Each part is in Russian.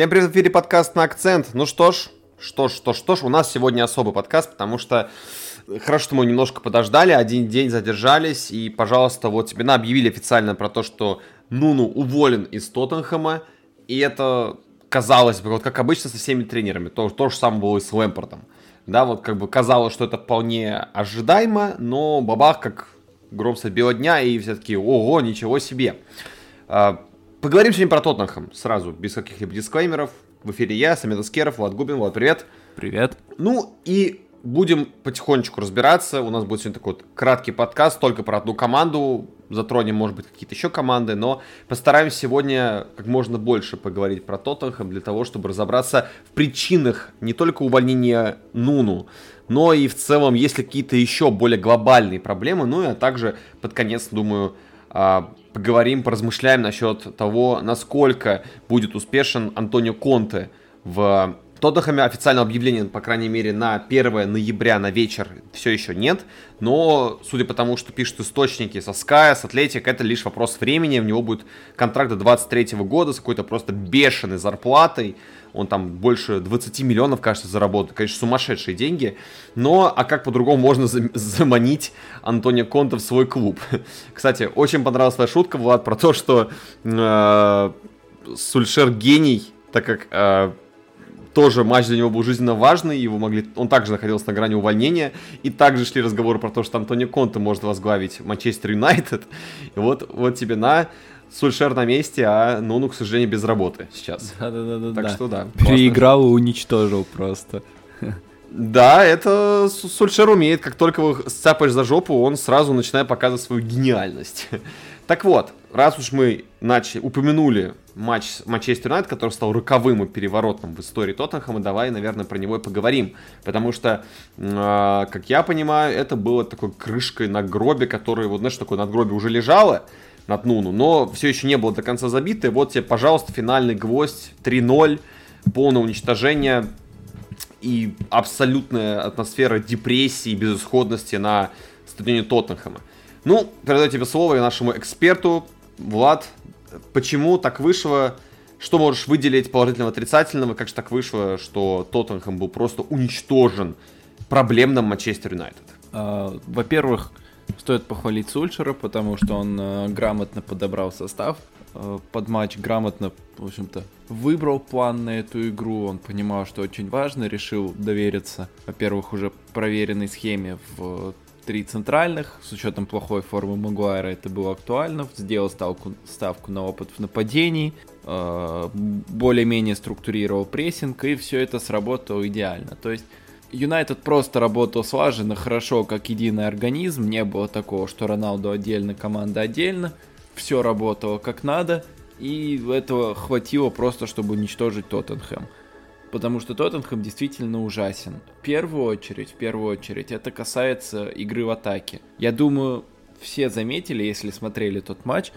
Всем привет, в эфире подкаст на акцент. Ну что ж, что ж, что ж, что ж, у нас сегодня особый подкаст, потому что хорошо, что мы немножко подождали, один день задержались, и, пожалуйста, вот тебе на объявили официально про то, что Нуну уволен из Тоттенхэма, и это казалось бы, вот как обычно со всеми тренерами, то, то же самое было и с Лэмпортом. Да, вот как бы казалось, что это вполне ожидаемо, но бабах, как гром средь бела дня, и все таки ого, ничего себе. Поговорим сегодня про Тоттенхэм сразу, без каких-либо дисклеймеров. В эфире я, Самет Аскеров, Влад Губин. Влад, привет. Привет. Ну и будем потихонечку разбираться. У нас будет сегодня такой вот краткий подкаст только про одну команду. Затронем, может быть, какие-то еще команды, но постараемся сегодня как можно больше поговорить про Тоттенхэм для того, чтобы разобраться в причинах не только увольнения Нуну, но и в целом, есть ли какие-то еще более глобальные проблемы. Ну и а также под конец, думаю, поговорим, поразмышляем насчет того, насколько будет успешен Антонио Конте в Тоттенхэме официального объявления, по крайней мере, на 1 ноября на вечер все еще нет. Но, судя по тому, что пишут источники со Sky, с Атлетик, это лишь вопрос времени. У него будет контракт до 23 года с какой-то просто бешеной зарплатой. Он там больше 20 миллионов, кажется, заработает. Конечно, сумасшедшие деньги. Но, а как по-другому можно заманить Антонио Конта в свой клуб? Кстати, очень понравилась твоя шутка, Влад, про то, что э, Сульшер гений, так как э, тоже матч для него был жизненно важный, его могли, он также находился на грани увольнения, и также шли разговоры про то, что Антонио Конте может возглавить Манчестер Юнайтед. И вот, вот тебе на, Сульшер на месте, а Нуну, к сожалению, без работы сейчас. Да-да-да. Так что да. Переиграл и уничтожил просто. Да, это Сульшер умеет. Как только вы сцапаешь за жопу, он сразу начинает показывать свою гениальность. Так вот, раз уж мы начали, упомянули матч Манчестер Юнайтед, который стал роковым и переворотным в истории Тоттенхэма, давай, наверное, про него и поговорим. Потому что, э, как я понимаю, это было такой крышкой на гробе, которая, вот знаешь, такое надгробие уже лежало над Нуну, но все еще не было до конца забито. И вот тебе, пожалуйста, финальный гвоздь 3-0, полное уничтожение и абсолютная атмосфера депрессии и безысходности на стадионе Тоттенхэма. Ну, передаю тебе слово и нашему эксперту. Влад, почему так вышло? Что можешь выделить положительного, отрицательного? Как же так вышло, что Тоттенхэм был просто уничтожен проблемным Манчестер Юнайтед? А, во-первых, стоит похвалить Сульшера, потому что он э, грамотно подобрал состав э, под матч, грамотно, в общем-то, выбрал план на эту игру. Он понимал, что очень важно, решил довериться, во-первых, уже проверенной схеме в три центральных, с учетом плохой формы Магуайра это было актуально, сделал ставку, ставку на опыт в нападении, э, более-менее структурировал прессинг, и все это сработало идеально. То есть Юнайтед просто работал слаженно, хорошо, как единый организм, не было такого, что Роналду отдельно, команда отдельно, все работало как надо, и этого хватило просто, чтобы уничтожить Тоттенхэм потому что Тоттенхэм действительно ужасен. В первую очередь, в первую очередь, это касается игры в атаке. Я думаю, все заметили, если смотрели тот матч,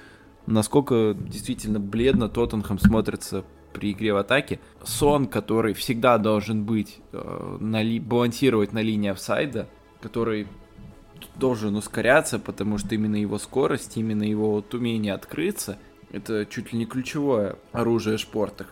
насколько действительно бледно Тоттенхэм смотрится при игре в атаке. Сон, который всегда должен быть, э, на ли, балансировать на линии офсайда, который должен ускоряться, потому что именно его скорость, именно его вот умение открыться, это чуть ли не ключевое оружие шпорта.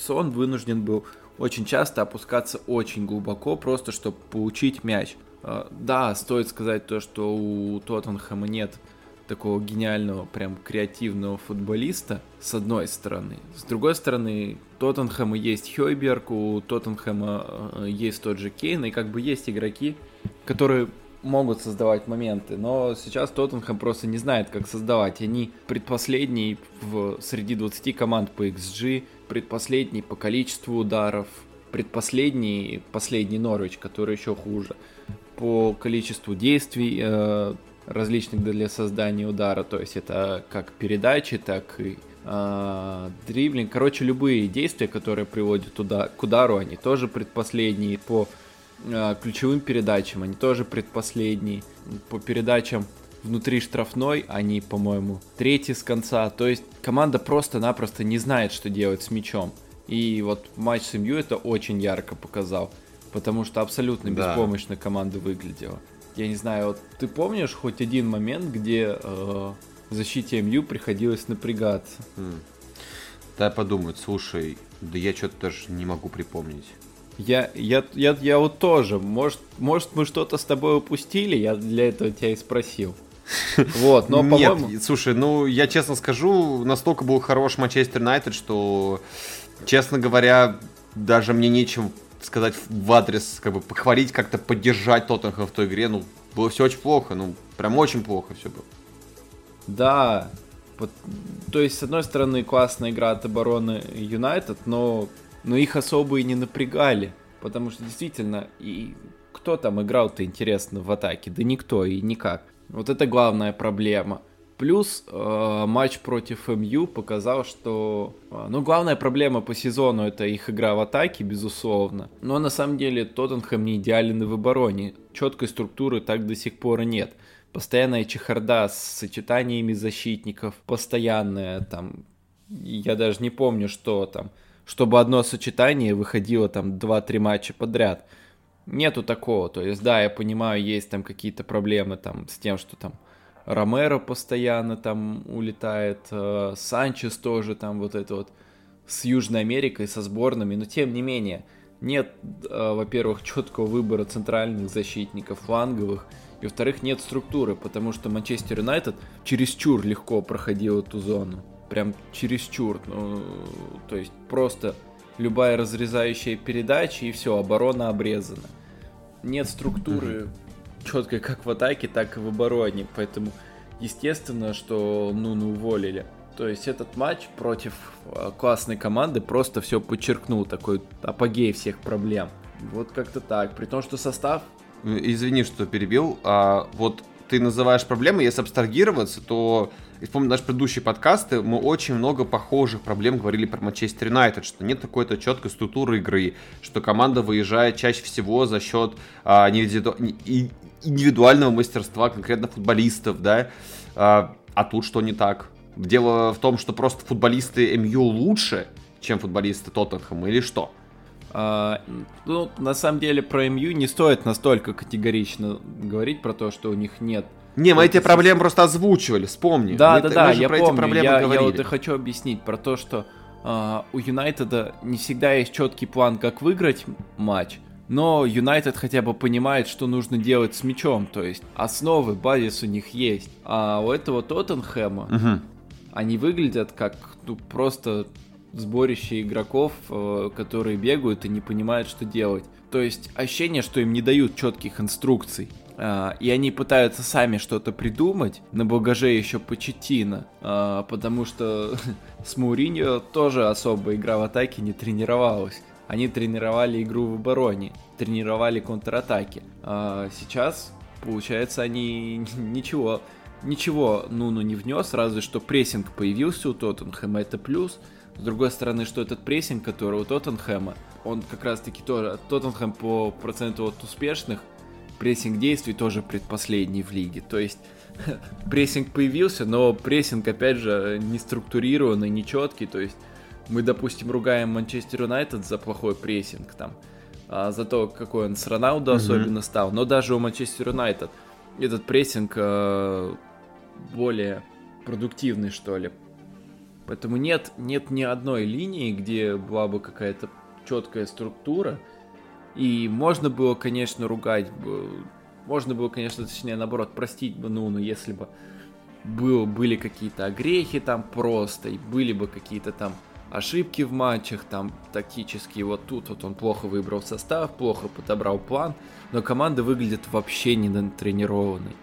Сон вынужден был очень часто опускаться очень глубоко, просто чтобы получить мяч. А, да, стоит сказать то, что у Тоттенхэма нет такого гениального, прям креативного футболиста, с одной стороны. С другой стороны, Тоттенхэма есть Хойберг, у Тоттенхэма э, есть тот же Кейн, и как бы есть игроки, которые могут создавать моменты, но сейчас Тоттенхэм просто не знает, как создавать. Они предпоследний в, среди 20 команд по XG, предпоследний по количеству ударов, предпоследний, последний Норвич, который еще хуже, по количеству действий э, различных для создания удара, то есть это как передачи, так и э, дриблинг, короче, любые действия, которые приводят туда, к удару, они тоже предпоследние по ключевым передачам, они тоже предпоследние, по передачам внутри штрафной, они, по-моему, третий с конца. То есть команда просто-напросто не знает, что делать с мячом. И вот матч с МЮ это очень ярко показал. Потому что абсолютно да. беспомощно команда выглядела. Я не знаю, вот ты помнишь хоть один момент, где э, защите МЮ приходилось напрягаться? Хм. Да, подумать, слушай, Да я что-то даже не могу припомнить. Я, я, я, я вот тоже. Может, может мы что-то с тобой упустили? Я для этого тебя и спросил. Вот, но, по-моему... Нет, слушай, ну, я честно скажу, настолько был хорош Манчестер Юнайтед, что, честно говоря, даже мне нечем сказать в адрес, как бы похвалить, как-то поддержать Тоттенхэм в той игре. Ну, было все очень плохо, ну, прям очень плохо все было. Да, то есть, с одной стороны, классная игра от обороны Юнайтед, но, но их особо и не напрягали. Потому что действительно, и кто там играл-то интересно в атаке? Да никто и никак. Вот это главная проблема. Плюс э, матч против МЮ показал, что... Э, ну, главная проблема по сезону это их игра в атаке, безусловно. Но на самом деле Тоттенхэм не идеален и в обороне. Четкой структуры так до сих пор и нет. Постоянная чехарда с сочетаниями защитников, постоянная там... Я даже не помню, что там. Чтобы одно сочетание выходило там 2-3 матча подряд. Нету такого. То есть, да, я понимаю, есть там какие-то проблемы там с тем, что там Ромеро постоянно там улетает, э, Санчес тоже там вот это вот с Южной Америкой, со сборными, но тем не менее, нет, э, во-первых, четкого выбора центральных защитников, фланговых, и во-вторых, нет структуры, потому что Манчестер Юнайтед чересчур легко проходил эту зону. Прям чересчур. Ну, то есть просто любая разрезающая передача и все, оборона обрезана. Нет структуры четкой как в атаке, так и в обороне. Поэтому естественно, что Нуну уволили. То есть этот матч против а, классной команды просто все подчеркнул, такой апогей всех проблем. Вот как-то так. При том, что состав... Извини, что перебил. А, вот ты называешь проблемы, если абстрагироваться, то вспомню наши предыдущие подкасты, мы очень много похожих проблем говорили про Манчестер Юнайтед, что нет какой-то четкой структуры игры, что команда выезжает чаще всего за счет а, индивиду индивидуального мастерства конкретно футболистов, да, а, а тут что не так? Дело в том, что просто футболисты МЮ лучше, чем футболисты Тоттенхэма, или что? А, ну, на самом деле, про МЮ не стоит настолько категорично говорить про то, что у них нет не, мы эти проблемы просто озвучивали, вспомни. Да, мы да, да, я помню, я, я вот и хочу объяснить про то, что э, у Юнайтеда не всегда есть четкий план, как выиграть матч, но Юнайтед хотя бы понимает, что нужно делать с мячом, то есть основы, базис у них есть. А у этого Тоттенхэма угу. они выглядят как ну, просто сборище игроков, э, которые бегают и не понимают, что делать. То есть ощущение, что им не дают четких инструкций. Uh, и они пытаются сами что-то придумать, на багаже еще Почетина, потому что с Мауриньо тоже особо игра в атаке не тренировалась. Они тренировали игру в обороне, тренировали контратаки. А сейчас, получается, они ничего, ничего Нуну не внес, разве что прессинг появился у Тоттенхэма, это плюс. С другой стороны, что этот прессинг, который у Тоттенхэма, он как раз таки тоже, Тоттенхэм по проценту от успешных прессинг действий тоже предпоследний в лиге. То есть прессинг появился, но прессинг, опять же, не структурированный, не четкий. То есть мы, допустим, ругаем Манчестер Юнайтед за плохой прессинг там, а, за то, какой он с Роналду mm-hmm. особенно стал. Но даже у Манчестер Юнайтед этот прессинг а, более продуктивный, что ли. Поэтому нет, нет ни одной линии, где была бы какая-то четкая структура. И можно было, конечно, ругать можно было, конечно, точнее, наоборот, простить бы Нуну, если бы был, были какие-то огрехи там просто, и были бы какие-то там ошибки в матчах, там тактические, вот тут вот он плохо выбрал состав, плохо подобрал план, но команда выглядит вообще не натренированной.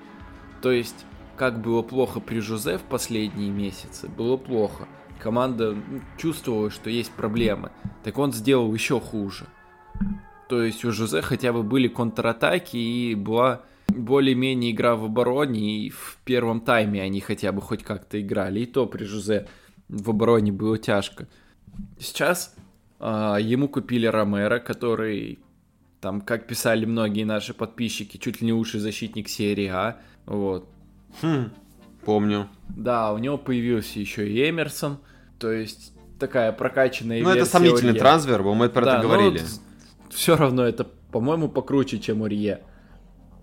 То есть, как было плохо при Жузе в последние месяцы, было плохо. Команда ну, чувствовала, что есть проблемы, так он сделал еще хуже. То есть у Жузе хотя бы были контратаки и была более-менее игра в обороне, и в первом тайме они хотя бы хоть как-то играли, и то при Жузе в обороне было тяжко. Сейчас э, ему купили Ромеро, который, там, как писали многие наши подписчики, чуть ли не лучший защитник серии А. Вот. Хм, помню. Да, у него появился еще и Эмерсон, то есть такая прокачанная Ну, это сомнительный трансфер, мы про да, это говорили. Ну, все равно это, по-моему, покруче, чем Урье,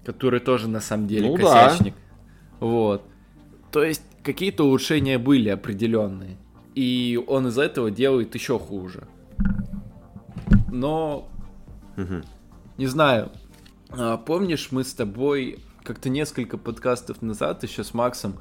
который тоже на самом деле ну, косячник. Да. Вот. То есть какие-то улучшения были определенные. И он из этого делает еще хуже. но угу. не знаю. А, помнишь, мы с тобой как-то несколько подкастов назад еще с Максом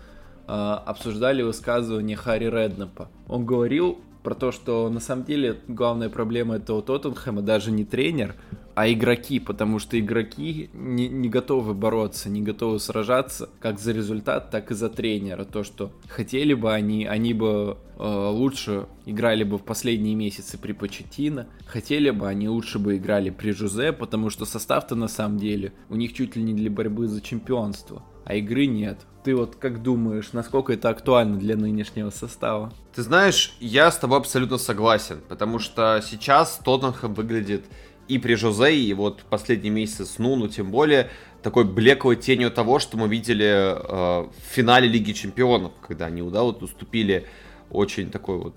а, обсуждали высказывание Харри Реднапа. Он говорил про то, что на самом деле главная проблема это у Тоттенхэма даже не тренер, а игроки, потому что игроки не, не готовы бороться, не готовы сражаться как за результат, так и за тренера. То, что хотели бы они, они бы э, лучше играли бы в последние месяцы при Почетино, хотели бы они лучше бы играли при Жузе, потому что состав-то на самом деле у них чуть ли не для борьбы за чемпионство, а игры нет. Ты вот как думаешь, насколько это актуально для нынешнего состава? Ты знаешь, я с тобой абсолютно согласен, потому что сейчас Тоттенхэм выглядит и при Жозе, и вот последний месяц с Нуну, тем более, такой блеклой тенью того, что мы видели э, в финале Лиги Чемпионов, когда они да, вот уступили очень такой вот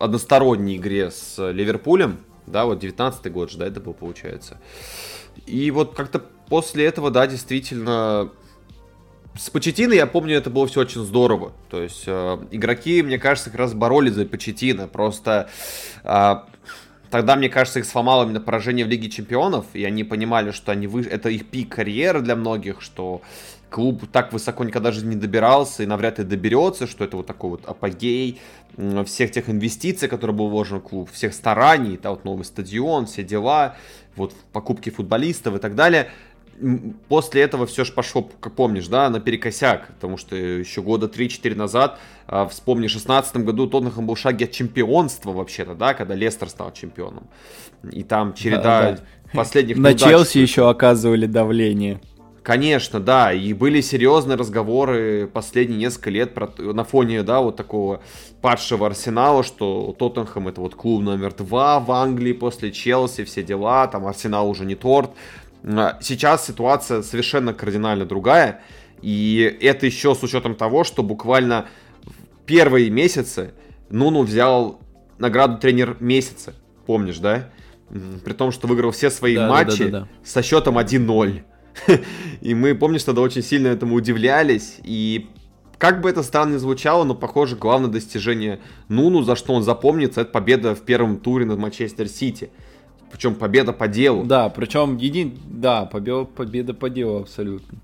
односторонней игре с Ливерпулем, да, вот 19 год же, да, это был, получается. И вот как-то после этого, да, действительно, с Почетино, я помню, это было все очень здорово. То есть э, игроки, мне кажется, как раз боролись за Почетино. Просто э, Тогда, мне кажется, их сломало именно поражение в Лиге Чемпионов, и они понимали, что они вы... это их пик карьеры для многих, что клуб так высоко никогда даже не добирался и навряд ли доберется, что это вот такой вот апогей всех тех инвестиций, которые был вложен в клуб, всех стараний, да, вот новый стадион, все дела, вот покупки футболистов и так далее после этого все же пошло, как помнишь, да, наперекосяк, потому что еще года 3-4 назад, а, вспомни, в 16 году Тоттенхэм был в шаге от чемпионства вообще-то, да, когда Лестер стал чемпионом. И там череда да, да. последних На Челси еще оказывали давление. Конечно, да, и были серьезные разговоры последние несколько лет про, на фоне, да, вот такого падшего Арсенала, что Тоттенхэм это вот клуб номер два в Англии после Челси, все дела, там Арсенал уже не торт, сейчас ситуация совершенно кардинально другая. И это еще с учетом того, что буквально в первые месяцы Нуну взял награду тренер месяца. Помнишь, да? При том, что выиграл все свои да, матчи да, да, да, да. со счетом 1-0. И мы, помнишь, тогда очень сильно этому удивлялись. И как бы это странно ни звучало, но, похоже, главное достижение Нуну, за что он запомнится, это победа в первом туре над Манчестер Сити. Причем победа по делу. Да, причем един... да, победа, победа по делу абсолютно.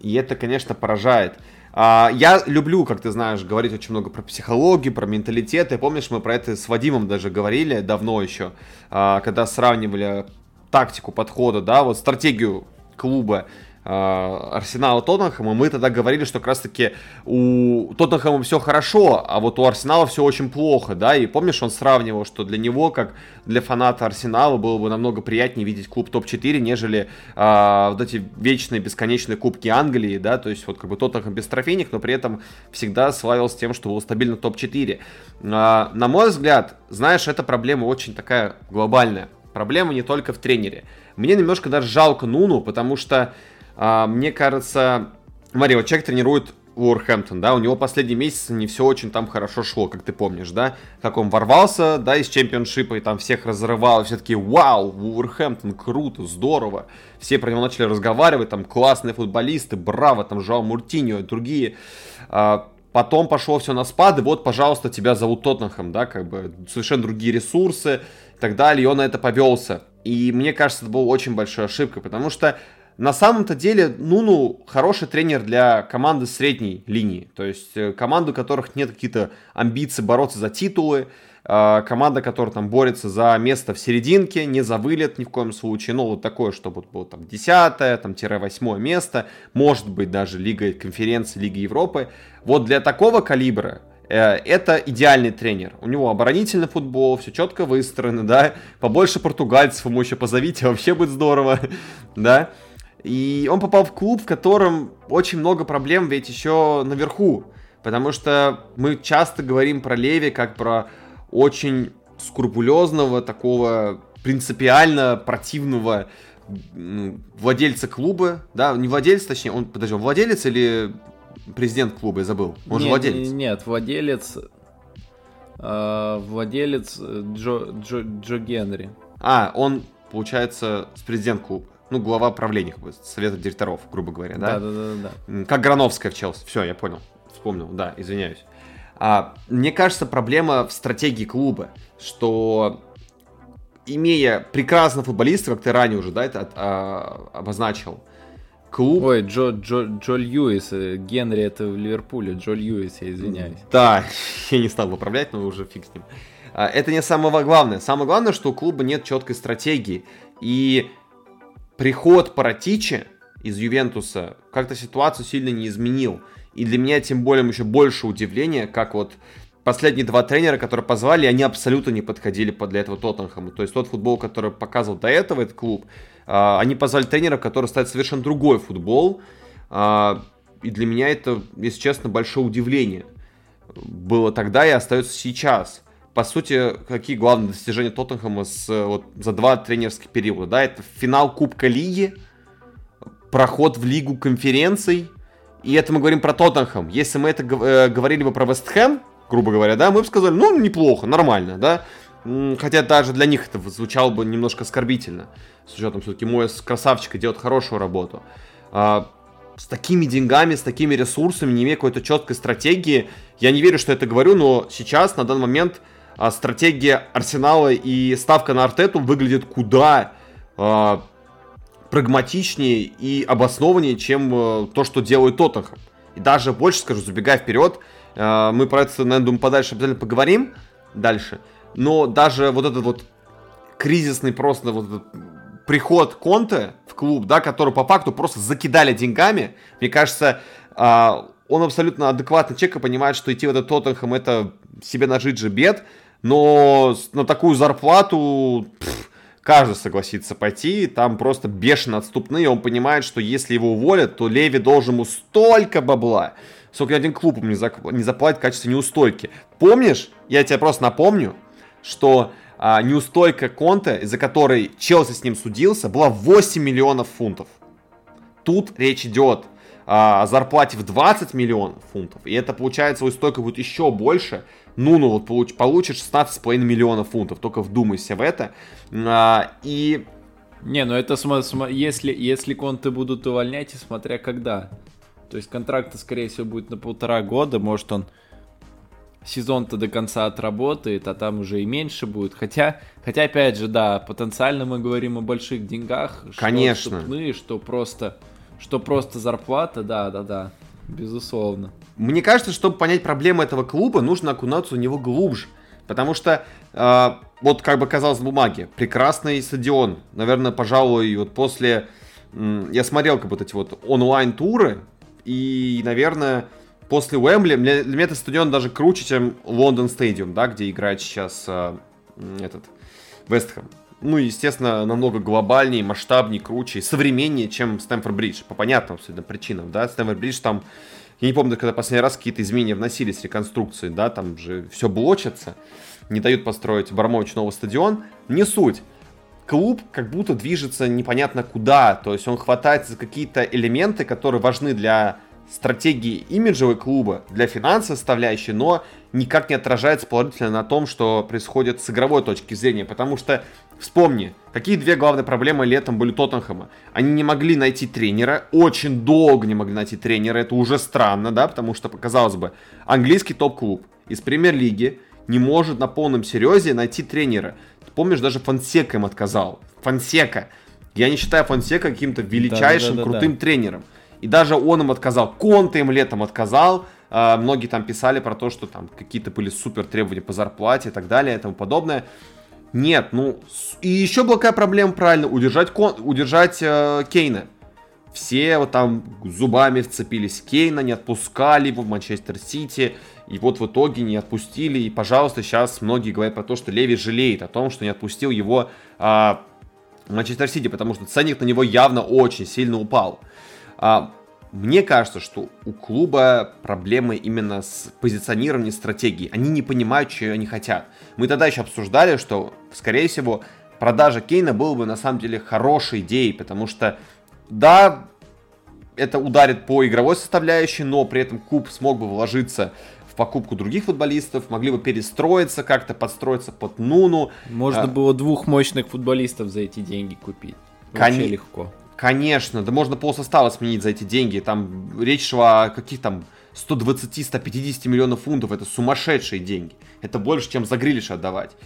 И это, конечно, поражает. А, я люблю, как ты знаешь, говорить очень много про психологию, про менталитет. И помнишь, мы про это с Вадимом даже говорили давно еще, а, когда сравнивали тактику подхода, да, вот стратегию клуба Арсенала Тоттенхэма, мы тогда говорили, что как раз-таки у Тоттенхэма все хорошо, а вот у Арсенала все очень плохо, да, и помнишь, он сравнивал, что для него, как для фаната Арсенала, было бы намного приятнее видеть клуб топ-4, нежели а, вот эти вечные, бесконечные кубки Англии, да, то есть вот как бы Тоттенхэм без трофейник, но при этом всегда славился тем, что был стабильно топ-4. А, на мой взгляд, знаешь, эта проблема очень такая глобальная. Проблема не только в тренере. Мне немножко даже жалко Нуну, потому что мне кажется, смотри, вот человек тренирует Уорхэмптон, да, у него последний месяц не все очень там хорошо шло, как ты помнишь, да, как он ворвался, да, из чемпионшипа и там всех разрывал, все такие, вау, Уорхэмптон, круто, здорово, все про него начали разговаривать, там классные футболисты, браво, там Жао Муртиньо и другие, а, потом пошло все на спад, и вот, пожалуйста, тебя зовут Тоттенхэм, да, как бы совершенно другие ресурсы и так далее, и он на это повелся. И мне кажется, это была очень большая ошибка, потому что на самом-то деле Нуну хороший тренер для команды средней линии. То есть э, команды, у которых нет каких-то амбиций бороться за титулы, э, команда, которая там борется за место в серединке, не за вылет ни в коем случае. Ну, вот такое, чтобы было там 10 там, 8 место, может быть даже Лига конференции, Лига Европы. Вот для такого калибра э, это идеальный тренер. У него оборонительный футбол, все четко выстроено, да. Побольше португальцев ему еще позовите, вообще будет здорово, да. И он попал в клуб, в котором очень много проблем ведь еще наверху. Потому что мы часто говорим про Леви как про очень скрупулезного, такого принципиально противного владельца клуба, да, не владелец, точнее, он, подожди, он владелец или президент клуба, я забыл, он нет, же владелец. Нет, владелец, э, владелец Джо, Джо, Джо Генри. А, он, получается, с президент клуба ну, глава правления, как бы, совета директоров, грубо говоря, да? Да, да, да, да. Как Грановская в Челси. Все, я понял. Вспомнил, да, извиняюсь. А, мне кажется, проблема в стратегии клуба, что имея прекрасного футболиста, как ты ранее уже, да, это а, обозначил, клуб... Ой, Джо, Джо, Джо Льюис, э, Генри это в Ливерпуле, Джо Льюис, я извиняюсь. Да, я не стал выправлять, но уже фиг с ним. А, это не самое главное. Самое главное, что у клуба нет четкой стратегии. И приход Паратичи из Ювентуса как-то ситуацию сильно не изменил. И для меня тем более еще больше удивления, как вот последние два тренера, которые позвали, они абсолютно не подходили для этого Тоттенхэму. То есть тот футбол, который показывал до этого этот клуб, а, они позвали тренеров, которые ставят совершенно другой футбол. А, и для меня это, если честно, большое удивление. Было тогда и остается сейчас. По сути, какие главные достижения Тоттенхэма с, вот, за два тренерских периода? Да, это финал Кубка Лиги, проход в Лигу конференций, и это мы говорим про Тоттенхэм. Если мы это э, говорили бы про Вестхэм, грубо говоря, да, мы бы сказали, ну, неплохо, нормально, да. Хотя даже для них это звучало бы немножко оскорбительно. С учетом, все-таки мой красавчик делает хорошую работу. А, с такими деньгами, с такими ресурсами, не имея какой-то четкой стратегии, я не верю, что это говорю, но сейчас, на данный момент, а, стратегия Арсенала и ставка на Артету выглядит куда а, прагматичнее и обоснованнее, чем а, то, что делает Тоттенхэм. И даже больше скажу, забегая вперед, а, мы про это, наверное, думаю, подальше обязательно поговорим дальше. Но даже вот этот вот кризисный просто вот этот приход Конте в клуб, да, который по факту просто закидали деньгами, мне кажется, а, он абсолютно адекватный человек и понимает, что идти в этот Тоттенхэм это себе нажить же бед, но на такую зарплату пфф, каждый согласится пойти, там просто бешено отступные, он понимает, что если его уволят, то Леви должен ему столько бабла, сколько один клуб ему не заплатит в качестве неустойки. Помнишь, я тебе просто напомню, что а, неустойка Конте, из-за которой Челси с ним судился, была 8 миллионов фунтов. Тут речь идет а, о зарплате в 20 миллионов фунтов. И это получается, неустойка будет еще больше. Ну, ну вот получ, получит 16,5 миллионов фунтов. Только вдумайся в это. А, и... Не, ну это если, если Конте будут увольнять, и смотря когда. То есть контракт, скорее всего, будет на полтора года. Может он сезон-то до конца отработает, а там уже и меньше будет. Хотя, хотя опять же, да, потенциально мы говорим о больших деньгах. Конечно. Что вступные, что просто, что просто зарплата, да, да, да, безусловно. Мне кажется, чтобы понять проблемы этого клуба, нужно окунаться в него глубже. Потому что, э, вот как бы казалось в бумаге, прекрасный стадион. Наверное, пожалуй, вот после... Э, я смотрел как вот эти вот онлайн-туры, и, наверное, после Уэмбли, для, для меня этот стадион даже круче, чем Лондон Стадиум, да, где играет сейчас э, этот Вестхэм. Ну, естественно, намного глобальнее, масштабнее, круче, современнее, чем Стэнфорд Бридж. По понятным абсолютно причинам, да. Стэнфорд Бридж там, я не помню, когда последний раз какие-то изменения вносились, реконструкции, да, там же все блочится, не дают построить Бармович новый стадион. Не суть клуб как будто движется непонятно куда. То есть он хватается за какие-то элементы, которые важны для стратегии имиджевой клуба, для финансовой составляющей, но никак не отражается положительно на том, что происходит с игровой точки зрения. Потому что, вспомни, какие две главные проблемы летом были Тоттенхэма. Они не могли найти тренера, очень долго не могли найти тренера, это уже странно, да, потому что, казалось бы, английский топ-клуб из премьер-лиги не может на полном серьезе найти тренера. Помнишь, даже Фонсека им отказал. Фонсека. Я не считаю Фонсека каким-то величайшим, да, да, да, крутым да. тренером. И даже он им отказал. Конте им летом отказал. А, многие там писали про то, что там какие-то были супер требования по зарплате и так далее и тому подобное. Нет, ну... И еще была какая проблема, правильно, удержать, Кон... удержать э, Кейна. Все вот там зубами вцепились Кейна, не отпускали его в Манчестер Сити. И вот в итоге не отпустили. И, пожалуйста, сейчас многие говорят про то, что Леви жалеет о том, что не отпустил его а, Манчестер Сити, потому что ценник на него явно очень сильно упал. А, мне кажется, что у клуба проблемы именно с позиционированием стратегии. Они не понимают, что они хотят. Мы тогда еще обсуждали, что, скорее всего, продажа Кейна была бы на самом деле хорошей идеей, потому что, да, это ударит по игровой составляющей, но при этом клуб смог бы вложиться покупку других футболистов, могли бы перестроиться как-то, подстроиться под Нуну. Можно а... было двух мощных футболистов за эти деньги купить. Вообще легко. Конечно, да можно пол состава сменить за эти деньги. Там речь шла о каких там 120-150 миллионов фунтов. Это сумасшедшие деньги. Это больше, чем за Грилиша отдавать.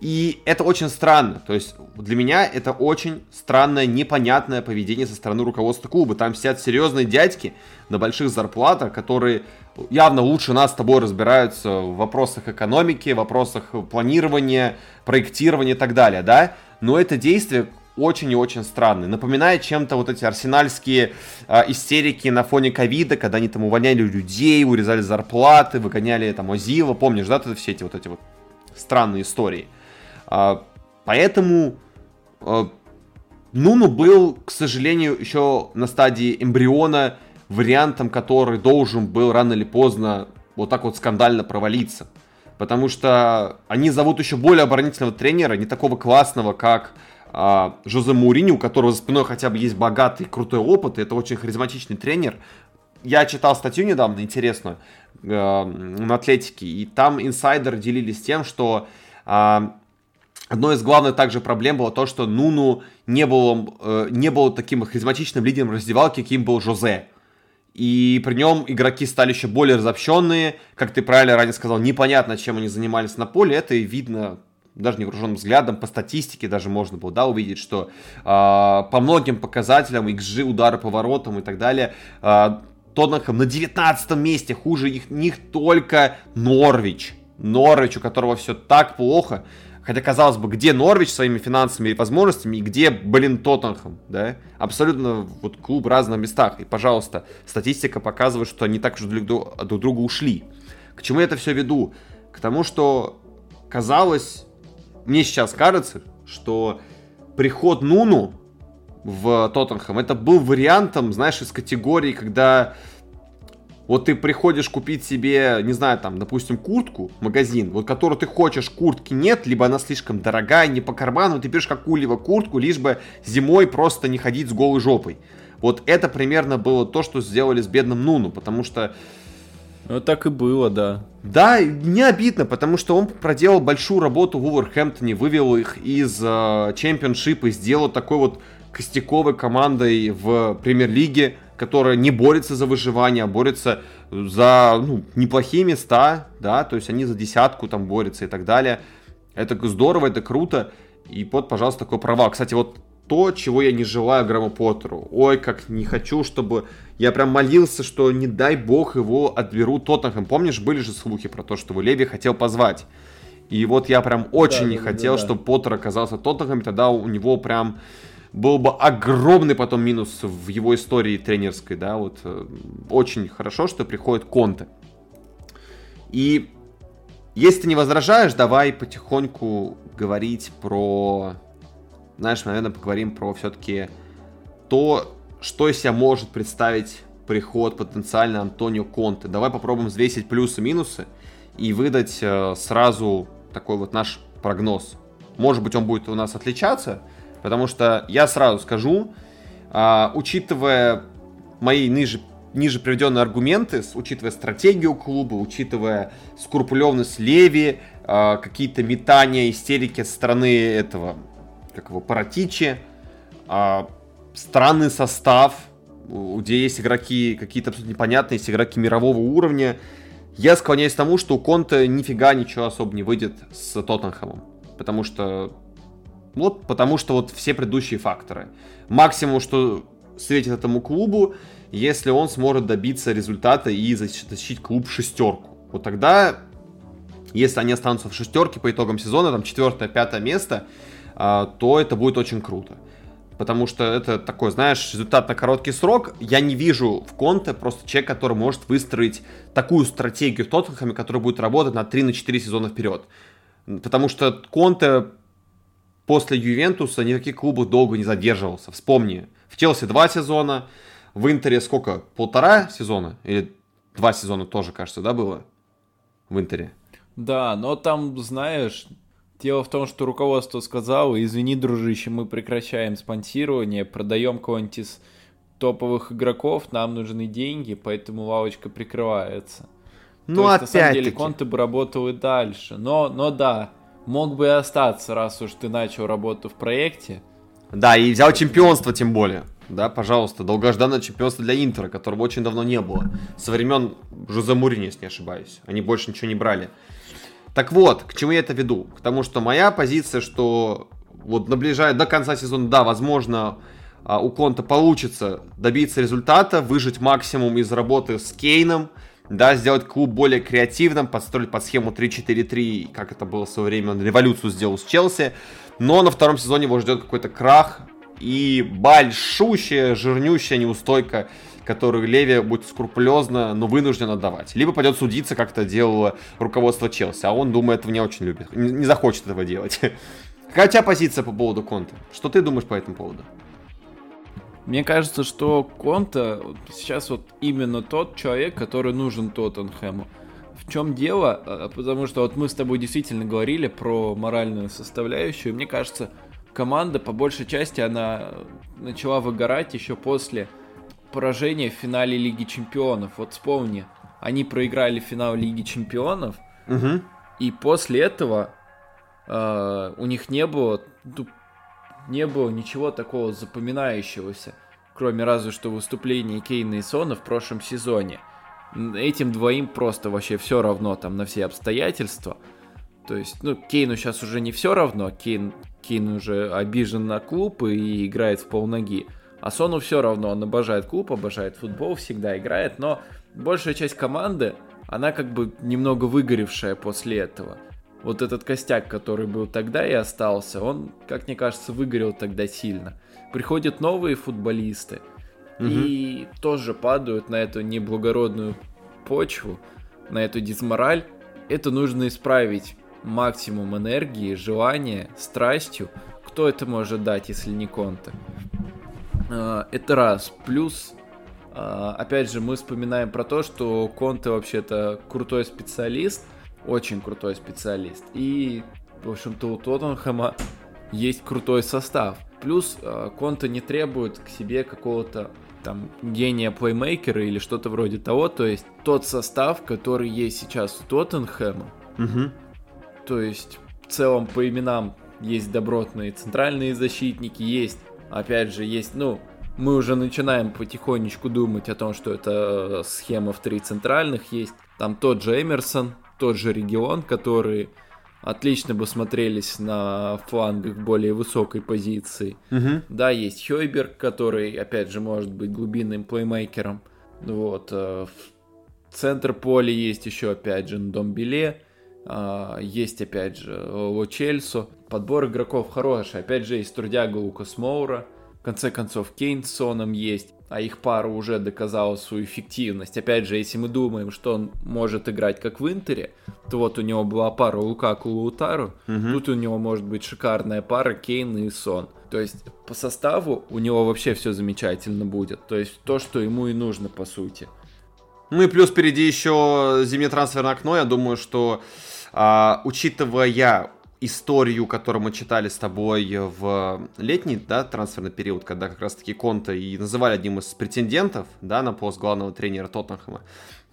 И это очень странно. То есть для меня это очень странное, непонятное поведение со стороны руководства клуба. Там сидят серьезные дядьки на больших зарплатах, которые явно лучше нас с тобой разбираются в вопросах экономики, в вопросах планирования, проектирования и так далее, да? Но это действие очень и очень странный. Напоминает чем-то вот эти арсенальские э, истерики на фоне ковида, когда они там увольняли людей, урезали зарплаты, выгоняли там Озила, помнишь, да, это все эти вот эти вот странные истории. А, поэтому а, Нуну был, к сожалению, еще на стадии эмбриона вариантом, который должен был рано или поздно вот так вот скандально провалиться. Потому что они зовут еще более оборонительного тренера, не такого классного, как а, Жозе Мурини, у которого за спиной хотя бы есть богатый, крутой опыт, это очень харизматичный тренер. Я читал статью недавно интересную э, на Атлетике, и там инсайдеры делились тем, что э, одной из главных также проблем было то, что Нуну не был, э, не был таким харизматичным лидером раздевалки, каким был Жозе. И при нем игроки стали еще более разобщенные, как ты правильно ранее сказал, непонятно, чем они занимались на поле, это и видно даже невооруженным взглядом, по статистике даже можно было, да, увидеть, что э, по многим показателям, XG, удары по воротам и так далее, э, Тоттенхэм на 19 месте, хуже их, них только Норвич. Норвич, у которого все так плохо. Хотя, казалось бы, где Норвич своими финансами и возможностями, и где, блин, Тоттенхэм, да? Абсолютно вот клуб в разных местах. И, пожалуйста, статистика показывает, что они так же друг, друг друга ушли. К чему я это все веду? К тому, что казалось, мне сейчас кажется, что приход Нуну в Тоттенхэм, это был вариантом, знаешь, из категории, когда вот ты приходишь купить себе, не знаю, там, допустим, куртку, магазин, вот которую ты хочешь, куртки нет, либо она слишком дорогая, не по карману, ты берешь какую-либо куртку, лишь бы зимой просто не ходить с голой жопой. Вот это примерно было то, что сделали с бедным Нуну, потому что ну, так и было, да. Да, не обидно, потому что он проделал большую работу в Уверхэмптоне, вывел их из э, чемпионшипа сделал такой вот костяковой командой в премьер-лиге, которая не борется за выживание, а борется за ну, неплохие места, да, то есть они за десятку там борются и так далее. Это здорово, это круто. И вот, пожалуйста, такой провал. Кстати, вот то, чего я не желаю Грамму Поттеру. Ой, как не хочу, чтобы... Я прям молился, что не дай бог его отберут Тоттенхэм. Помнишь, были же слухи про то, что Леви хотел позвать. И вот я прям очень да, не да, хотел, да, да. чтобы Поттер оказался Тоттенхэм, тогда у него прям был бы огромный потом минус в его истории тренерской, да, вот э, очень хорошо, что приходит Конте. И если ты не возражаешь, давай потихоньку говорить про знаешь, наверное, поговорим про все-таки то, что из себя может представить приход потенциально Антонио Конте. Давай попробуем взвесить плюсы-минусы и выдать э, сразу такой вот наш прогноз. Может быть, он будет у нас отличаться, потому что я сразу скажу, э, учитывая мои ниже, ниже приведенные аргументы, учитывая стратегию клуба, учитывая скрупулевность Леви, э, какие-то метания, истерики со стороны этого как его, Паратичи, а, странный состав, где есть игроки какие-то абсолютно непонятные, есть игроки мирового уровня. Я склоняюсь к тому, что у Конта нифига ничего особо не выйдет с Тоттенхэмом. Потому что... Вот, потому что вот все предыдущие факторы. Максимум, что светит этому клубу, если он сможет добиться результата и защитить клуб шестерку. Вот тогда, если они останутся в шестерке по итогам сезона, там четвертое, пятое место, то это будет очень круто. Потому что это такой, знаешь, результат на короткий срок. Я не вижу в Конте просто человек, который может выстроить такую стратегию в Тоттенхэме, которая будет работать на 3-4 сезона вперед. Потому что Конте после Ювентуса ни в долго не задерживался. Вспомни, в Челси два сезона, в Интере сколько? Полтора сезона? Или два сезона тоже, кажется, да, было? В Интере. Да, но там, знаешь, Дело в том, что руководство сказало, извини, дружище, мы прекращаем спонсирование, продаем кого-нибудь из топовых игроков, нам нужны деньги, поэтому лавочка прикрывается. Ну, То есть, на самом деле, Конте бы работал и дальше. Но, но да, мог бы и остаться, раз уж ты начал работу в проекте. Да, и взял чемпионство тем более. да, пожалуйста, долгожданное чемпионство для Интера, которого очень давно не было. Со времен Жозе Мурини, если не ошибаюсь. Они больше ничего не брали. Так вот, к чему я это веду? К тому, что моя позиция, что вот наближает до конца сезона, да, возможно, а, у Конта получится добиться результата, выжить максимум из работы с Кейном, да, сделать клуб более креативным, подстроить под схему 3-4-3, как это было в свое время, он революцию сделал с Челси, но на втором сезоне его ждет какой-то крах и большущая, жирнющая неустойка, которую Леви будет скрупулезно, но вынужден отдавать. Либо пойдет судиться, как это делало руководство Челси, а он, думаю, этого не очень любит, не захочет этого делать. Какая у тебя позиция по поводу Конта? Что ты думаешь по этому поводу? Мне кажется, что Конта сейчас вот именно тот человек, который нужен Тоттенхэму. В чем дело? А, потому что вот мы с тобой действительно говорили про моральную составляющую. Мне кажется, команда по большей части она начала выгорать еще после поражения в финале Лиги Чемпионов. Вот вспомни, они проиграли финал Лиги Чемпионов, угу. и после этого э, у них не было ну, не было ничего такого запоминающегося, кроме разве что выступления Кейна и Сона в прошлом сезоне. Этим двоим просто вообще все равно там на все обстоятельства. То есть, ну, Кейну сейчас уже не все равно, Кейн, Кейн уже обижен на клуб и играет в полноги. А Сону все равно, он обожает клуб, обожает футбол, всегда играет, но большая часть команды, она как бы немного выгоревшая после этого вот этот костяк, который был тогда и остался, он, как мне кажется, выгорел тогда сильно. Приходят новые футболисты угу. и тоже падают на эту неблагородную почву, на эту дизмораль. Это нужно исправить максимум энергии, желания, страстью. Кто это может дать, если не Конте? А, это раз. Плюс, а, опять же, мы вспоминаем про то, что Конте вообще-то крутой специалист – очень крутой специалист. И, в общем-то, у Тоттенхэма есть крутой состав. Плюс э, Конта не требует к себе какого-то там гения плеймейкера или что-то вроде того. То есть тот состав, который есть сейчас у Тоттенхэма, угу. то есть в целом по именам есть добротные центральные защитники, есть, опять же, есть, ну, мы уже начинаем потихонечку думать о том, что это э, схема в три центральных есть. Там тот же Эмерсон, тот же регион, которые отлично бы смотрелись на флангах более высокой позиции. Угу. Да, есть Хойберг, который, опять же, может быть глубинным плеймейкером. Вот. Э, в центр поля есть еще, опять же, Домбеле. А, есть, опять же, Ло Чельсо. Подбор игроков хороший. Опять же, есть трудяга Лукас Моура. В конце концов, Кейн с Соном есть а их пара уже доказала свою эффективность. Опять же, если мы думаем, что он может играть как в Интере, то вот у него была пара Лукаку Лаутару, угу. тут у него может быть шикарная пара Кейн и Сон. То есть по составу у него вообще все замечательно будет. То есть то, что ему и нужно по сути. Ну и плюс впереди еще зимнее трансферное окно. Я думаю, что а, учитывая историю, которую мы читали с тобой в летний, да, трансферный период, когда как раз-таки Конта и называли одним из претендентов, да, на пост главного тренера Тоттенхэма.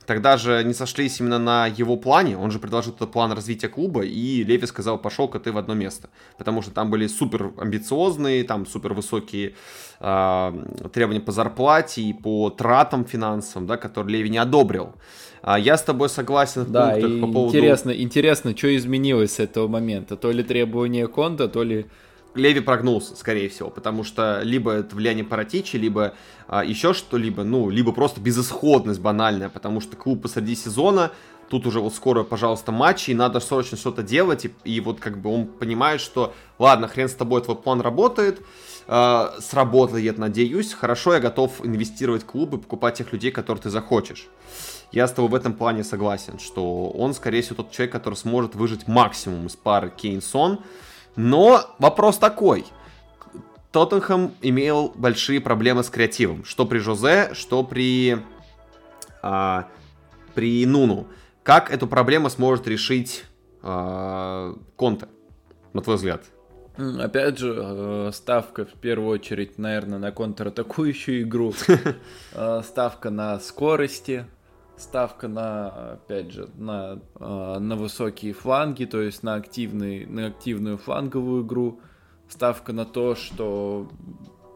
Тогда же не сошлись именно на его плане, он же предложил этот план развития клуба, и Леви сказал, пошел-ка ты в одно место, потому что там были супер амбициозные, там супер высокие э, требования по зарплате и по тратам финансовым, да, которые Леви не одобрил. А я с тобой согласен в да, пунктах по поводу... Интересно, интересно, что изменилось с этого момента. То ли требование Конта, то ли... Леви прогнулся, скорее всего, потому что либо это влияние Паратичи, либо а, еще что-либо, ну, либо просто безысходность банальная, потому что клуб посреди сезона, тут уже вот скоро, пожалуйста, матчи, и надо срочно что-то делать, и, и вот как бы он понимает, что, ладно, хрен с тобой, твой план работает, э, сработает, надеюсь, хорошо, я готов инвестировать в клуб и покупать тех людей, которых ты захочешь я с тобой в этом плане согласен, что он, скорее всего, тот человек, который сможет выжить максимум из пары Кейнсон. Но вопрос такой. Тоттенхэм имел большие проблемы с креативом. Что при Жозе, что при, а, при Нуну. Как эту проблему сможет решить а, Конте, на твой взгляд? Опять же, э, ставка в первую очередь, наверное, на контратакующую игру. Э, ставка на скорости, ставка на, опять же, на, а, на высокие фланги, то есть на, активный, на активную фланговую игру, ставка на то, что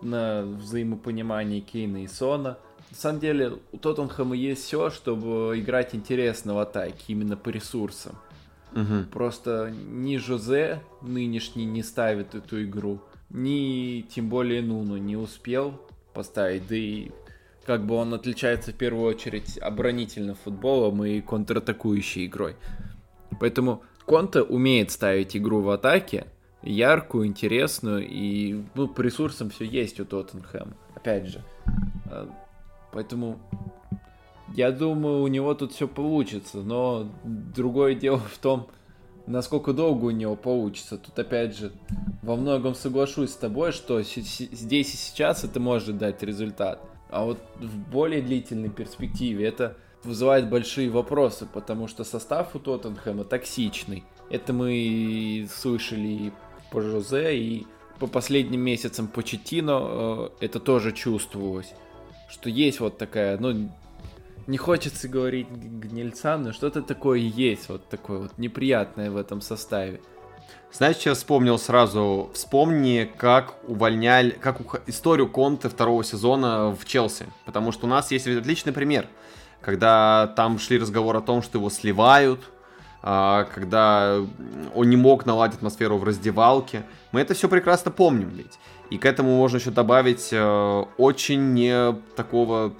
на взаимопонимании Кейна и Сона. На самом деле, у Тоттенхэма есть все, чтобы играть интересно в атаке, именно по ресурсам. Угу. Просто ни Жозе нынешний не ставит эту игру, ни тем более Нуну не успел поставить, да и как бы он отличается в первую очередь оборонительным футболом и контратакующей игрой. Поэтому Конте умеет ставить игру в атаке, яркую, интересную, и ну, по ресурсам все есть у Тоттенхэма. Опять же. А, поэтому я думаю, у него тут все получится, но другое дело в том, насколько долго у него получится. Тут опять же во многом соглашусь с тобой, что здесь и сейчас это может дать результат. А вот в более длительной перспективе это вызывает большие вопросы, потому что состав у Тоттенхэма токсичный. Это мы слышали и по Жозе, и по последним месяцам по Четино э, это тоже чувствовалось. Что есть вот такая, ну, не хочется говорить гнильца, но что-то такое есть, вот такое вот неприятное в этом составе. Знаешь, что я вспомнил сразу? Вспомни, как увольняли, как у, историю Конте второго сезона в Челси. Потому что у нас есть отличный пример, когда там шли разговоры о том, что его сливают, а, когда он не мог наладить атмосферу в раздевалке. Мы это все прекрасно помним ведь. И к этому можно еще добавить э, очень не такого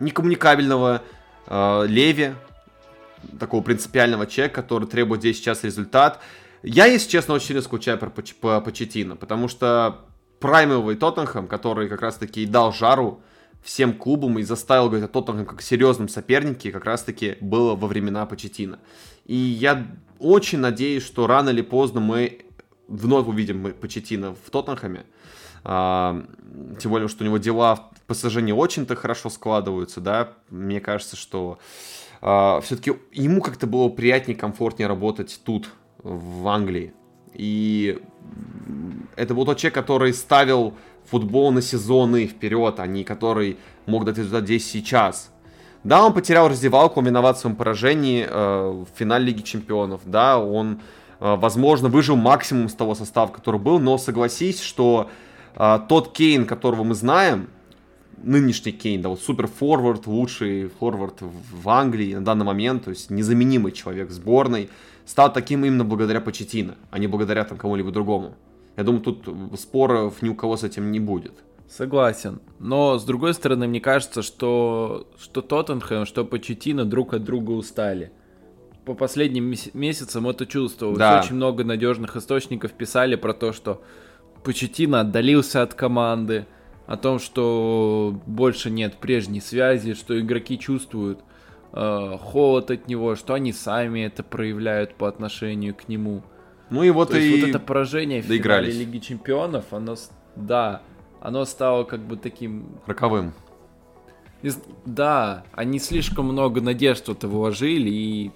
некоммуникабельного э, Леви, такого принципиального человека, который требует здесь сейчас результат. Я, если честно, очень сильно скучаю по, по потому что праймовый Тоттенхэм, который как раз-таки дал жару всем клубам и заставил говорить о Тоттенхэм как серьезном сопернике, как раз-таки было во времена Почетина. И я очень надеюсь, что рано или поздно мы вновь увидим Почетина в Тоттенхэме. А, тем более, что у него дела в ПСЖ не очень-то хорошо складываются, да. Мне кажется, что а, все-таки ему как-то было приятнее, комфортнее работать тут, в Англии. И это был тот человек, который ставил футбол на сезоны вперед, а не который мог дать результат здесь сейчас. Да, он потерял раздевалку, он виноват в своем поражении э, в финале Лиги Чемпионов. Да, он, э, возможно, выжил максимум с того состава, который был, но согласись, что э, тот Кейн, которого мы знаем, нынешний Кейн, да, вот супер форвард, лучший форвард в Англии на данный момент, то есть незаменимый человек сборной, стал таким именно благодаря Почетино, а не благодаря там кому-либо другому. Я думаю, тут споров ни у кого с этим не будет. Согласен. Но, с другой стороны, мне кажется, что, что Тоттенхэм, что Почетино друг от друга устали. По последним месяцам это чувствовалось. Да. Очень много надежных источников писали про то, что Почетино отдалился от команды, о том, что больше нет прежней связи, что игроки чувствуют э, холод от него, что они сами это проявляют по отношению к нему. Ну и вот То и есть вот это поражение в финале Лиги Чемпионов, оно, да, оно стало как бы таким... Роковым. Да, они слишком много надежд в это вложили, и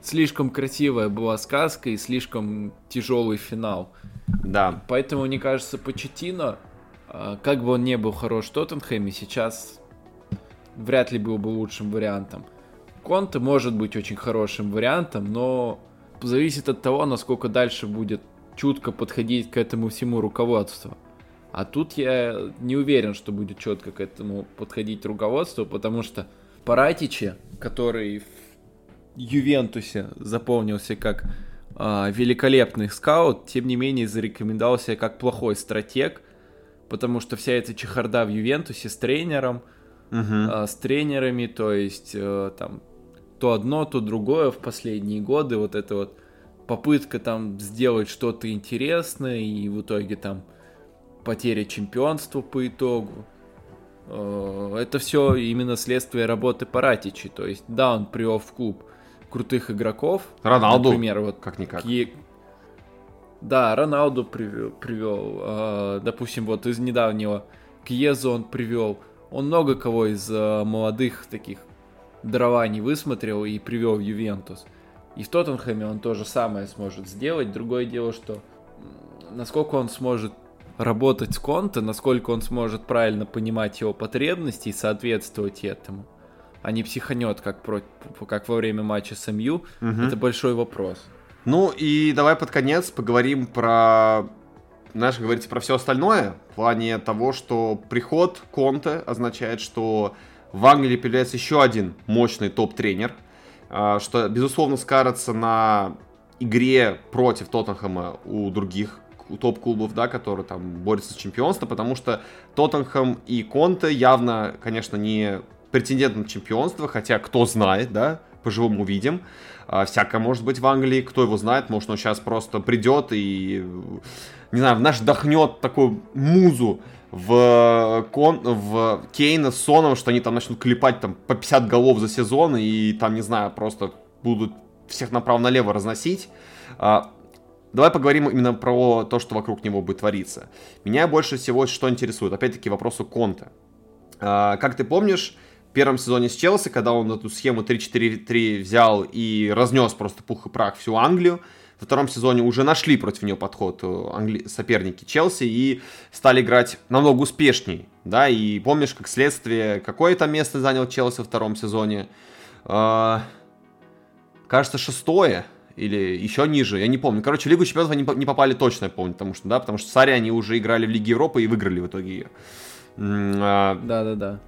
слишком красивая была сказка, и слишком тяжелый финал. Да. Поэтому, мне кажется, Почетино, а, как бы он не был хорош в Тоттенхэме, сейчас вряд ли был бы лучшим вариантом. Конте может быть очень хорошим вариантом, но зависит от того, насколько дальше будет чутко подходить к этому всему руководство. А тут я не уверен, что будет четко к этому подходить руководство, потому что Паратичи, который в Ювентусе запомнился как э, великолепный скаут, тем не менее зарекомендовался как плохой стратег, потому что вся эта чехарда в Ювентусе с тренером, э, с тренерами, то есть э, там то одно, то другое в последние годы, вот это вот попытка там сделать что-то интересное, и в итоге там потеря чемпионства по итогу. Э, это все именно следствие работы Паратичи. То есть, да, он привел в клуб крутых игроков. Роналду, например, вот как-никак. Ки... Да, Роналду привел, привел. Э, допустим, вот из недавнего Кьезу он привел. Он много кого из э, молодых таких дрова не высмотрел и привел в Ювентус. И в Тоттенхэме он то же самое сможет сделать. Другое дело, что насколько он сможет работать с Конте, насколько он сможет правильно понимать его потребности и соответствовать этому, а не психанет, как, про, как во время матча с МЮ, угу. это большой вопрос. Ну и давай под конец поговорим про знаешь, говорите про все остальное, в плане того, что приход Конте означает, что в Англии появляется еще один мощный топ-тренер, а, что, безусловно, скажется на игре против Тоттенхэма у других топ-клубов, да, которые там борются с чемпионством, потому что Тоттенхэм и Конте явно, конечно, не претендент на чемпионство, хотя кто знает, да, поживем увидим. Всякое может быть в Англии, кто его знает, может он сейчас просто придет и, не знаю, наш дохнет такую музу в, Кон, в Кейна с Соном, что они там начнут клепать там по 50 голов за сезон и там, не знаю, просто будут всех направо-налево разносить. А, давай поговорим именно про то, что вокруг него будет твориться. Меня больше всего что интересует, опять-таки, вопросу Конта. А, как ты помнишь, в первом сезоне с Челси, когда он эту схему 3-4-3 взял и разнес просто пух и прах всю Англию, во втором сезоне уже нашли против него подход э, англи... соперники Челси и стали играть намного успешней, да, и помнишь, как следствие, какое там место занял Челси во втором сезоне? А... Кажется, шестое или еще ниже, я не помню. Короче, в Лигу Чемпионов они не попали точно, я помню, потому что, да, потому что Сари они уже играли в Лиге Европы и выиграли в итоге ее. Да-да-да.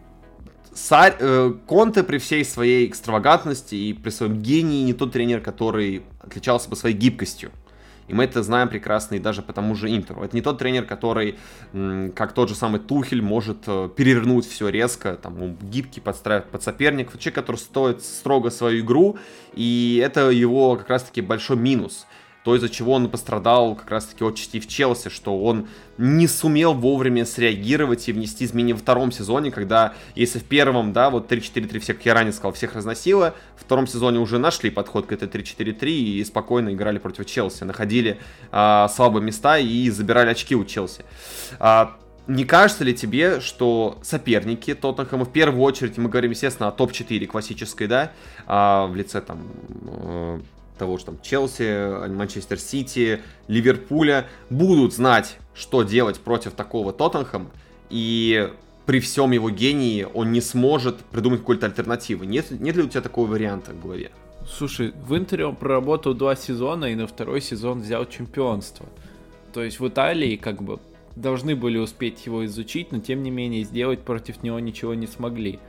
Сарь, э, Конте при всей своей экстравагантности и при своем гении не тот тренер, который отличался бы своей гибкостью. И мы это знаем прекрасно и даже по тому же Интеру. Это не тот тренер, который, как тот же самый Тухель, может э, перевернуть все резко, там, гибкий, подстраивать под соперников. Человек, который стоит строго свою игру, и это его как раз-таки большой минус то, из-за чего он пострадал как раз-таки отчасти в Челси, что он не сумел вовремя среагировать и внести изменения во втором сезоне, когда, если в первом, да, вот 3-4-3, всех, как я ранее сказал, всех разносило, в втором сезоне уже нашли подход к этой 3-4-3 и спокойно играли против Челси, находили а, слабые места и забирали очки у Челси. А, не кажется ли тебе, что соперники Тоттенхэма, в первую очередь, мы говорим, естественно, о топ-4 классической, да, а, в лице там э, того же там Челси, Манчестер Сити, Ливерпуля будут знать, что делать против такого Тоттенхэма, и при всем его гении он не сможет придумать какой-то альтернативы. Нет, нет ли у тебя такого варианта в голове? Слушай, в Интере он проработал два сезона и на второй сезон взял чемпионство. То есть в Италии как бы должны были успеть его изучить, но тем не менее сделать против него ничего не смогли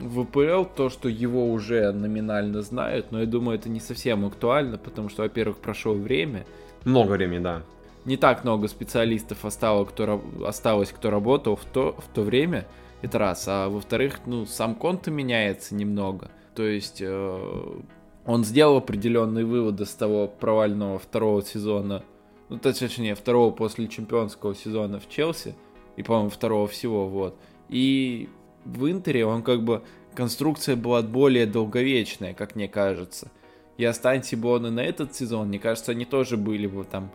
в ВПЛ то, что его уже номинально знают, но я думаю, это не совсем актуально, потому что, во-первых, прошло время. Много времени, да. Не так много специалистов осталось, кто, осталось, кто работал в то, в то время, это раз. А во-вторых, ну, сам конт меняется немного. То есть э, он сделал определенные выводы с того провального второго сезона, ну, точнее, второго после чемпионского сезона в Челси, и, по-моему, второго всего, вот. И в Интере он как бы конструкция была более долговечная, как мне кажется. И останься бы он и на этот сезон, мне кажется, они тоже были бы там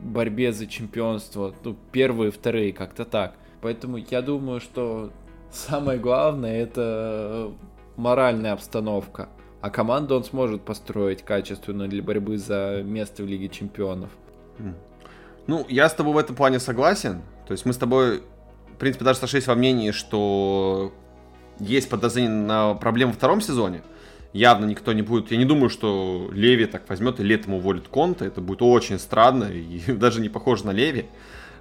в борьбе за чемпионство, ну, первые, вторые, как-то так. Поэтому я думаю, что самое главное это моральная обстановка. А команду он сможет построить качественную для борьбы за место в Лиге Чемпионов. Ну, я с тобой в этом плане согласен. То есть мы с тобой в принципе, даже сошлись во мнении, что есть подозрение на проблемы во втором сезоне. Явно никто не будет. Я не думаю, что Леви так возьмет и летом уволит Конта. Это будет очень странно и даже не похоже на Леви.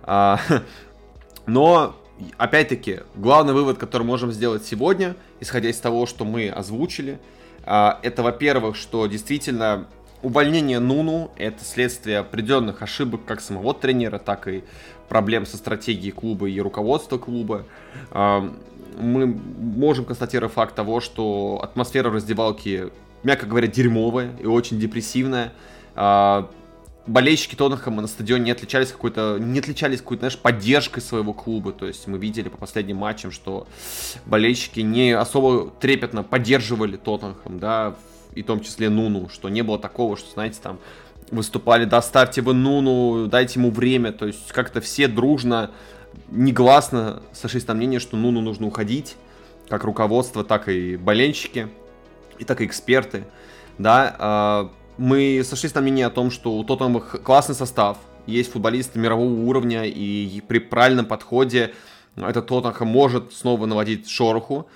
А, но, опять-таки, главный вывод, который можем сделать сегодня, исходя из того, что мы озвучили, а, это, во-первых, что действительно увольнение Нуну это следствие определенных ошибок как самого тренера, так и проблем со стратегией клуба и руководства клуба. А, мы можем констатировать факт того, что атмосфера раздевалки, мягко говоря, дерьмовая и очень депрессивная. А, болельщики Тоттенхэма на стадионе не отличались какой-то, не отличались какой-то, знаешь, поддержкой своего клуба. То есть мы видели по последним матчам, что болельщики не особо трепетно поддерживали Тоттенхэм, да, и в том числе Нуну, что не было такого, что, знаете, там выступали, да, ставьте вы Нуну, дайте ему время, то есть как-то все дружно, негласно сошлись на мнение, что Нуну нужно уходить, как руководство, так и болельщики, и так и эксперты, да, а, мы сошлись на мнение о том, что у Тоттенхэма классный состав, есть футболисты мирового уровня, и при правильном подходе этот Тоттенхэм может снова наводить шороху,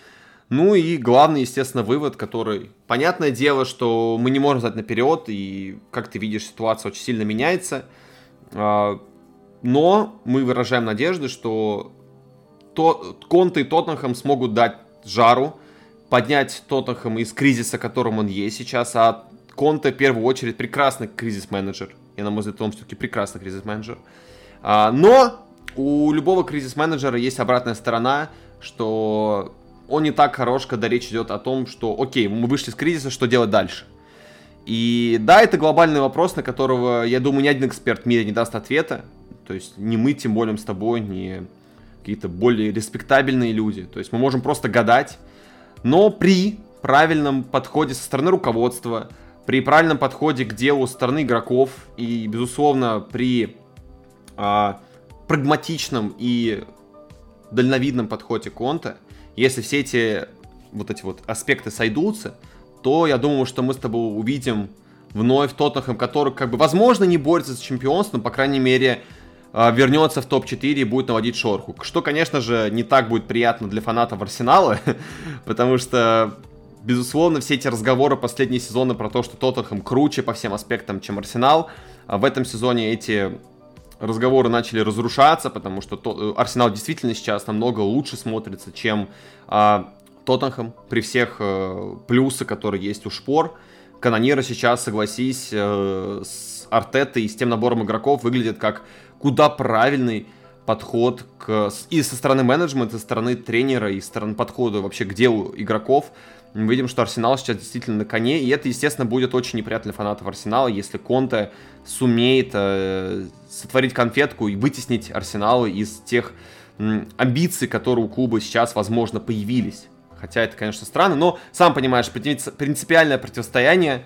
ну и главный, естественно, вывод, который... Понятное дело, что мы не можем знать наперед, и, как ты видишь, ситуация очень сильно меняется. А, но мы выражаем надежды, что то, Конте и Тоттенхэм смогут дать жару, поднять Тоттенхэм из кризиса, которым он есть сейчас, а Конте в первую очередь прекрасный кризис-менеджер. И, на мой взгляд, он все-таки прекрасный кризис-менеджер. А, но у любого кризис-менеджера есть обратная сторона, что он не так хорош, когда речь идет о том, что, окей, мы вышли из кризиса, что делать дальше? И да, это глобальный вопрос, на которого, я думаю, ни один эксперт в мире не даст ответа. То есть не мы, тем более с тобой, не какие-то более респектабельные люди. То есть мы можем просто гадать. Но при правильном подходе со стороны руководства, при правильном подходе к делу со стороны игроков и, безусловно, при а, прагматичном и дальновидном подходе Конта, если все эти вот эти вот аспекты сойдутся, то я думаю, что мы с тобой увидим вновь Тоттенхэм, который, как бы, возможно, не борется за чемпионство, но, по крайней мере, а, вернется в топ-4 и будет наводить шорху. Что, конечно же, не так будет приятно для фанатов Арсенала, потому что, безусловно, все эти разговоры последние сезоны про то, что Тоттенхэм круче по всем аспектам, чем Арсенал, а в этом сезоне эти разговоры начали разрушаться, потому что э, Арсенал действительно сейчас намного лучше смотрится, чем а, Тоттенхэм при всех а, плюсы, которые есть у Шпор. Канониры сейчас, согласись, э, с Артетой и с тем набором игроков выглядят как куда правильный подход к, и со стороны менеджмента, и со стороны тренера, и со стороны подхода вообще к делу игроков. Мы видим, что Арсенал сейчас действительно на коне, и это, естественно, будет очень неприятно для фанатов Арсенала, если Конте сумеет э, сотворить конфетку и вытеснить Арсенал из тех м, амбиций, которые у клуба сейчас, возможно, появились. Хотя это, конечно, странно, но, сам понимаешь, принципиальное противостояние,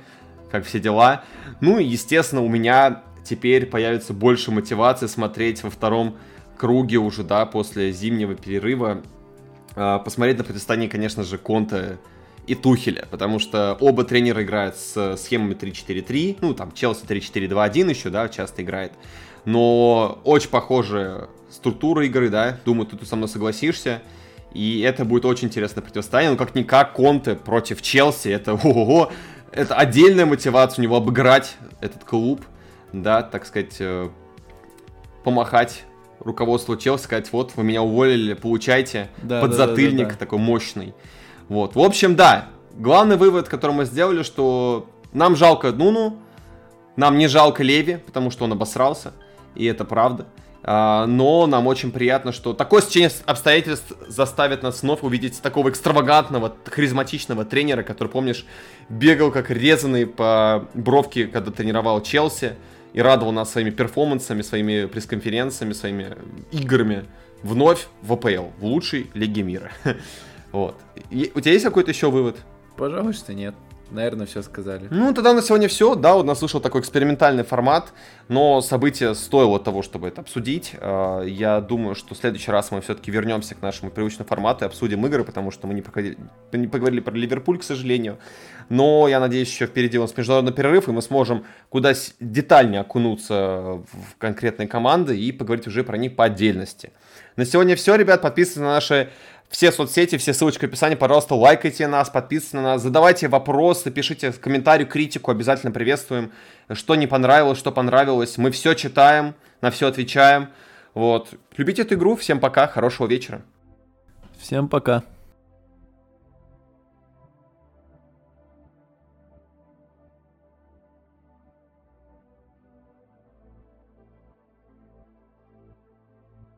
как все дела. Ну и, естественно, у меня теперь появится больше мотивации смотреть во втором круге уже, да, после зимнего перерыва. А, посмотреть на противостояние, конечно же, Конте и Тухеля, потому что оба тренера играют с схемами 3-4-3, ну, там, Челси 3-4-2-1 еще, да, часто играет, но очень похожая структура игры, да, думаю, ты тут со мной согласишься, и это будет очень интересное противостояние, но как-никак Конте против Челси, это ого-го, это отдельная мотивация у него обыграть этот клуб, да, так сказать, э, помахать руководству Челси, сказать, вот, вы меня уволили, получайте да, подзатыльник да, да, да, да. такой мощный. Вот, в общем, да, главный вывод, который мы сделали, что нам жалко Нуну, нам не жалко Леви, потому что он обосрался, и это правда. А, но нам очень приятно, что такое стечение обстоятельств заставит нас вновь увидеть такого экстравагантного, харизматичного тренера, который, помнишь, бегал как резанный по бровке, когда тренировал Челси и радовал нас своими перформансами, своими пресс-конференциями, своими играми вновь в АПЛ, в лучшей лиге мира. Вот. И у тебя есть какой-то еще вывод? Пожалуй, что нет. Наверное, все сказали. Ну, тогда на сегодня все. Да, у нас вышел такой экспериментальный формат, но событие стоило того, чтобы это обсудить. А, я думаю, что в следующий раз мы все-таки вернемся к нашему привычному формату и обсудим игры, потому что мы не, поговорили, не поговорили про Ливерпуль, к сожалению. Но я надеюсь, еще впереди у нас международный перерыв, и мы сможем куда детальнее окунуться в конкретные команды и поговорить уже про них по отдельности. На сегодня все, ребят. Подписывайтесь на наши все соцсети, все ссылочки в описании, пожалуйста, лайкайте нас, подписывайтесь на нас, задавайте вопросы, пишите комментарий, критику, обязательно приветствуем. Что не понравилось, что понравилось, мы все читаем, на все отвечаем. Вот. Любите эту игру, всем пока, хорошего вечера. Всем пока.